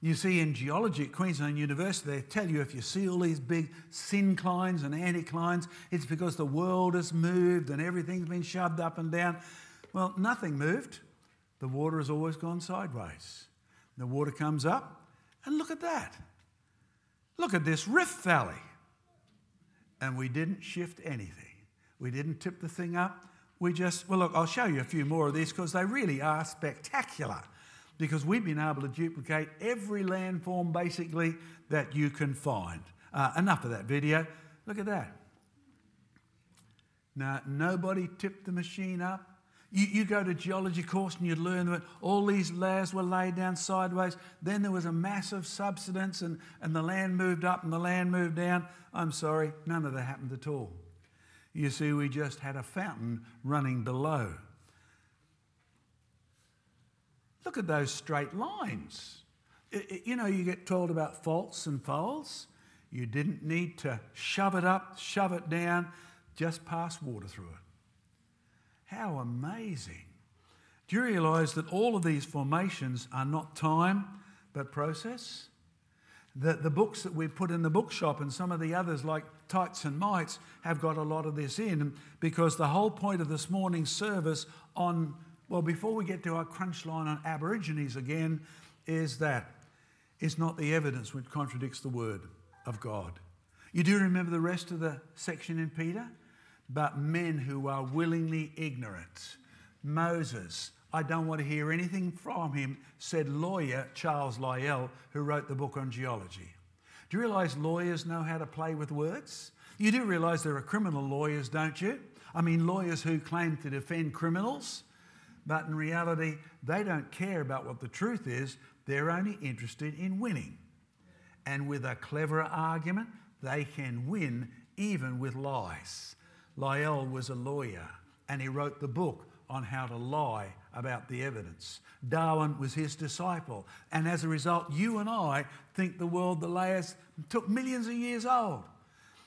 You see, in geology at Queensland University, they tell you if you see all these big synclines and anticlines, it's because the world has moved and everything's been shoved up and down. Well, nothing moved. The water has always gone sideways. The water comes up, and look at that. Look at this Rift Valley. And we didn't shift anything. We didn't tip the thing up. We just, well, look, I'll show you a few more of these because they really are spectacular. Because we've been able to duplicate every landform basically that you can find. Uh, enough of that video. Look at that. Now, nobody tipped the machine up. You, you go to geology course and you learn that all these layers were laid down sideways. Then there was a massive subsidence and, and the land moved up and the land moved down. I'm sorry, none of that happened at all. You see, we just had a fountain running below. Look at those straight lines. You know, you get told about faults and folds. You didn't need to shove it up, shove it down, just pass water through it. How amazing. Do you realize that all of these formations are not time but process? That the books that we put in the bookshop and some of the others, like Tights and Mites, have got a lot of this in because the whole point of this morning's service on, well, before we get to our crunch line on Aborigines again, is that it's not the evidence which contradicts the word of God. You do remember the rest of the section in Peter? but men who are willingly ignorant. Moses, I don't want to hear anything from him, said lawyer Charles Lyell, who wrote the book on geology. Do you realise lawyers know how to play with words? You do realise there are criminal lawyers, don't you? I mean, lawyers who claim to defend criminals, but in reality, they don't care about what the truth is, they're only interested in winning. And with a clever argument, they can win even with lies. Lyell was a lawyer and he wrote the book on how to lie about the evidence. Darwin was his disciple, and as a result, you and I think the world, the layers, took millions of years old.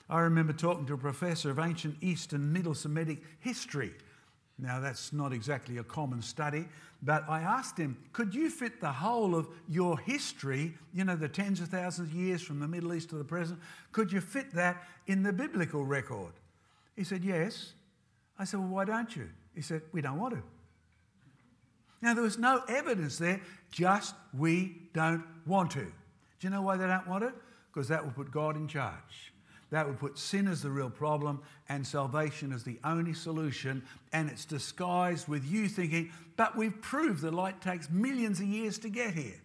I remember talking to a professor of ancient East and Middle Semitic history. Now, that's not exactly a common study, but I asked him, could you fit the whole of your history, you know, the tens of thousands of years from the Middle East to the present, could you fit that in the biblical record? He said, Yes. I said, Well, why don't you? He said, We don't want to. Now, there was no evidence there, just we don't want to. Do you know why they don't want to? Because that would put God in charge. That would put sin as the real problem and salvation as the only solution. And it's disguised with you thinking, but we've proved the light takes millions of years to get here.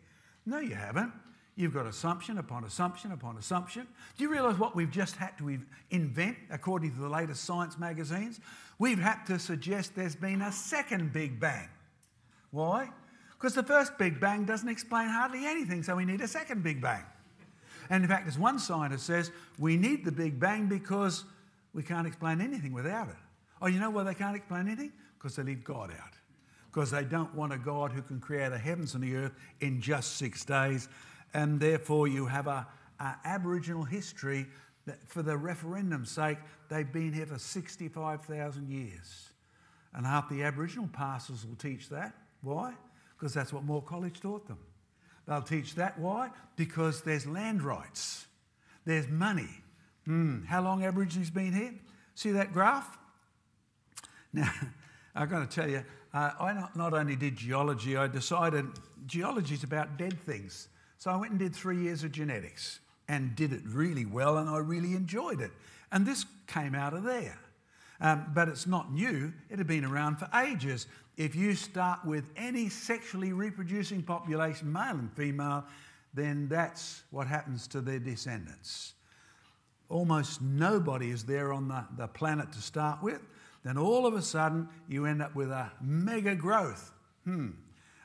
No, you haven't. You've got assumption upon assumption upon assumption. Do you realize what we've just had to invent, according to the latest science magazines? We've had to suggest there's been a second Big Bang. Why? Because the first Big Bang doesn't explain hardly anything, so we need a second Big Bang. And in fact, as one scientist says, we need the Big Bang because we can't explain anything without it. Oh, you know why they can't explain anything? Because they leave God out. Because they don't want a God who can create a heavens and the earth in just six days and therefore you have a, a Aboriginal history that, for the referendum's sake, they've been here for 65,000 years. And half the Aboriginal pastors will teach that. Why? Because that's what Moore College taught them. They'll teach that. Why? Because there's land rights, there's money. Mm. How long Aborigines been here? See that graph? Now, I've got to tell you, uh, I not, not only did geology, I decided geology is about dead things. So I went and did three years of genetics and did it really well, and I really enjoyed it. And this came out of there. Um, but it's not new, it had been around for ages. If you start with any sexually reproducing population, male and female, then that's what happens to their descendants. Almost nobody is there on the, the planet to start with. Then all of a sudden, you end up with a mega growth. Hmm.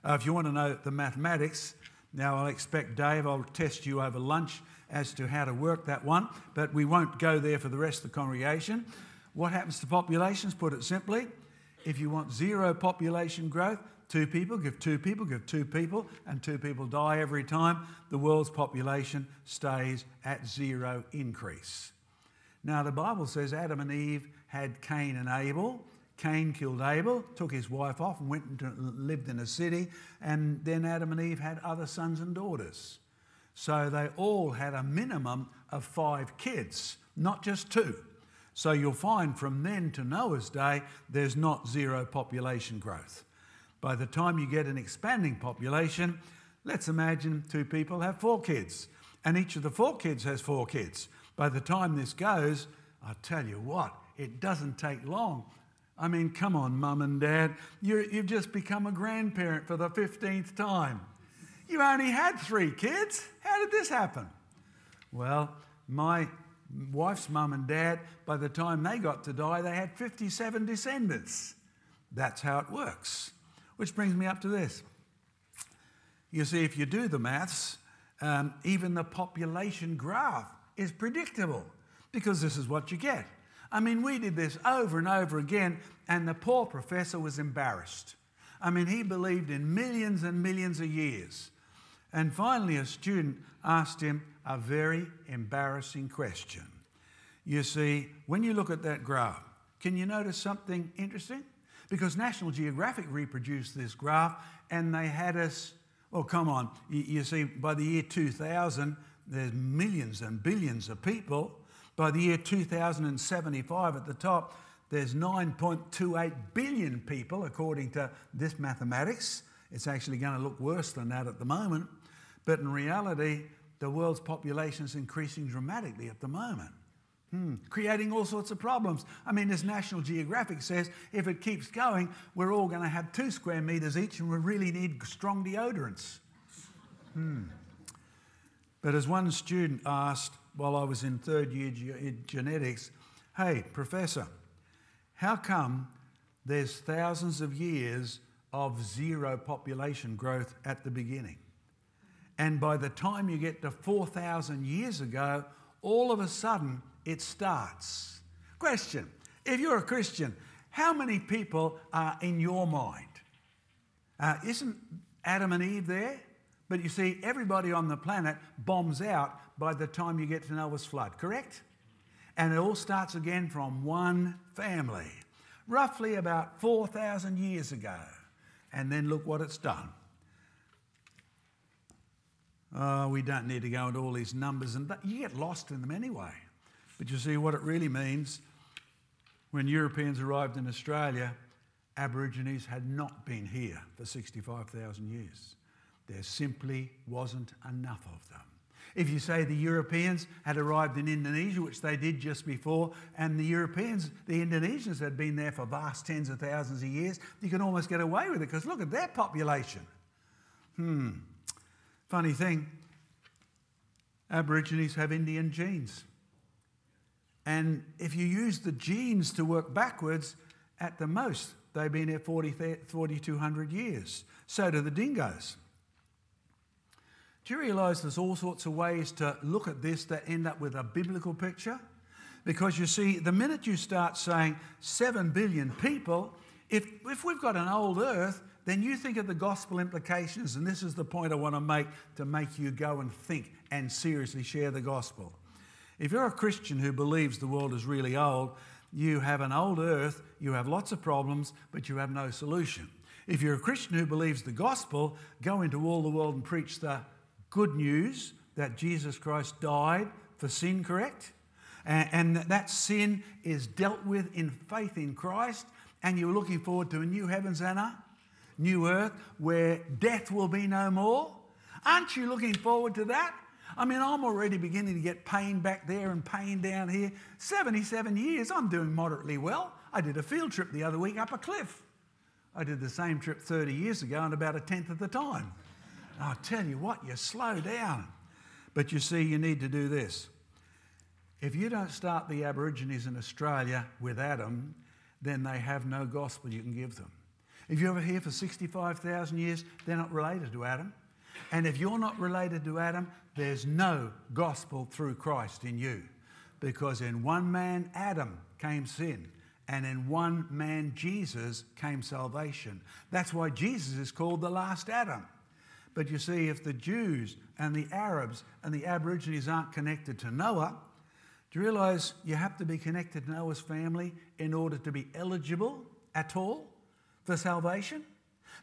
Uh, if you want to know the mathematics, now, I'll expect Dave, I'll test you over lunch as to how to work that one, but we won't go there for the rest of the congregation. What happens to populations? Put it simply, if you want zero population growth, two people give two people, give two people, and two people die every time, the world's population stays at zero increase. Now, the Bible says Adam and Eve had Cain and Abel. Cain killed Abel, took his wife off, and went and lived in a city. And then Adam and Eve had other sons and daughters. So they all had a minimum of five kids, not just two. So you'll find from then to Noah's day, there's not zero population growth. By the time you get an expanding population, let's imagine two people have four kids, and each of the four kids has four kids. By the time this goes, I tell you what, it doesn't take long I mean, come on, mum and dad. you have just become a grandparent for the 15th time. You only had three kids. How did this happen? Well, my wife's mum and dad, by the time they got to die, they had 57 descendants. That's how it works. Which brings me up to this. You see, if you do the maths, um, even the population graph is predictable because this is what you get. I mean, we did this over and over again, and the poor professor was embarrassed. I mean, he believed in millions and millions of years. And finally, a student asked him a very embarrassing question. You see, when you look at that graph, can you notice something interesting? Because National Geographic reproduced this graph and they had us, well, come on, you, you see, by the year 2000, there's millions and billions of people. By the year 2075 at the top, there's 9.28 billion people, according to this mathematics. It's actually going to look worse than that at the moment. But in reality, the world's population is increasing dramatically at the moment. Hmm. Creating all sorts of problems. I mean, as National Geographic says, if it keeps going, we're all going to have two square metres each and we really need strong deodorants. Hmm. But as one student asked while I was in third year ge- genetics, hey, Professor, how come there's thousands of years of zero population growth at the beginning? And by the time you get to 4,000 years ago, all of a sudden it starts. Question If you're a Christian, how many people are in your mind? Uh, isn't Adam and Eve there? But you see, everybody on the planet bombs out by the time you get to Noah's flood, correct? And it all starts again from one family, roughly about 4,000 years ago. And then look what it's done. Oh, we don't need to go into all these numbers, and you get lost in them anyway. But you see what it really means when Europeans arrived in Australia, Aborigines had not been here for 65,000 years. There simply wasn't enough of them. If you say the Europeans had arrived in Indonesia, which they did just before, and the Europeans, the Indonesians had been there for vast tens of thousands of years, you can almost get away with it because look at their population. Hmm. Funny thing, Aborigines have Indian genes. And if you use the genes to work backwards, at the most, they've been here 40, 4,200 years. So do the dingoes. Do you realise there's all sorts of ways to look at this that end up with a biblical picture? Because you see, the minute you start saying 7 billion people, if, if we've got an old earth, then you think of the gospel implications, and this is the point I want to make to make you go and think and seriously share the gospel. If you're a Christian who believes the world is really old, you have an old earth, you have lots of problems, but you have no solution. If you're a Christian who believes the gospel, go into all the world and preach the good news that Jesus Christ died for sin, correct? And, that sin is dealt with in faith in Christ, and you're looking forward to a new heavens and a new earth where death will be no more. Aren't you looking forward to that? I mean, I'm already beginning to get pain back there and pain down here. 77 years, I'm doing moderately well. I did a field trip the other week up a cliff. I did the same trip 30 years ago and about a tenth of the time. I'll tell you what, you slow down. But you see, you need to do this. If you don't start the Aborigines in Australia with Adam, then they have no gospel you can give them. If you're over here for 65,000 years, they're not related to Adam. And if you're not related to Adam, there's no gospel through Christ in you. Because in one man, Adam, came sin. And in one man, Jesus, came salvation. That's why Jesus is called the last Adam. But you see, if the Jews and the Arabs and the Aborigines aren't connected to Noah, do you realize you have to be connected to Noah's family in order to be eligible at all for salvation?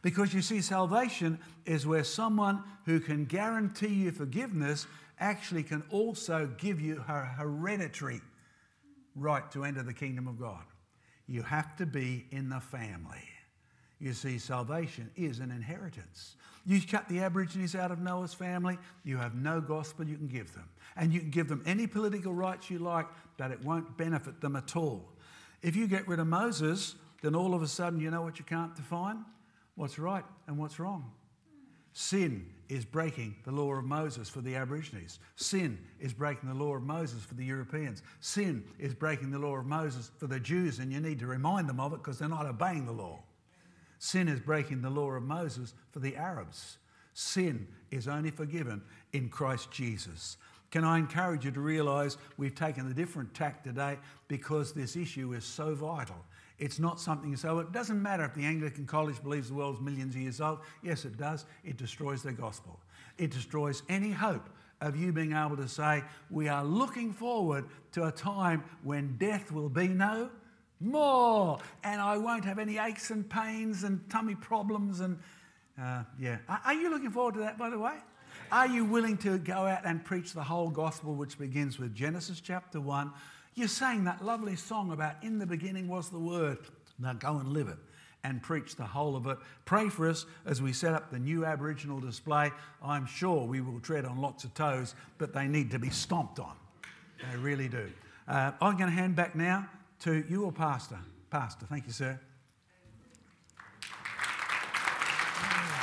Because you see, salvation is where someone who can guarantee you forgiveness actually can also give you a hereditary right to enter the kingdom of God. You have to be in the family. You see, salvation is an inheritance. You cut the Aborigines out of Noah's family, you have no gospel you can give them. And you can give them any political rights you like, but it won't benefit them at all. If you get rid of Moses, then all of a sudden you know what you can't define? What's right and what's wrong. Sin is breaking the law of Moses for the Aborigines. Sin is breaking the law of Moses for the Europeans. Sin is breaking the law of Moses for the Jews, and you need to remind them of it because they're not obeying the law. Sin is breaking the law of Moses for the Arabs. Sin is only forgiven in Christ Jesus. Can I encourage you to realise we've taken a different tack today because this issue is so vital. It's not something so it doesn't matter if the Anglican College believes the world's millions of years old. Yes, it does. It destroys their gospel. It destroys any hope of you being able to say, We are looking forward to a time when death will be no more, and I won't have any aches and pains and tummy problems. And uh, yeah, are you looking forward to that, by the way? Are you willing to go out and preach the whole gospel, which begins with Genesis chapter 1? You sang that lovely song about in the beginning was the word. Now go and live it and preach the whole of it. Pray for us as we set up the new Aboriginal display. I'm sure we will tread on lots of toes, but they need to be stomped on. They really do. Uh, I'm going to hand back now to your pastor. Pastor, thank you, sir.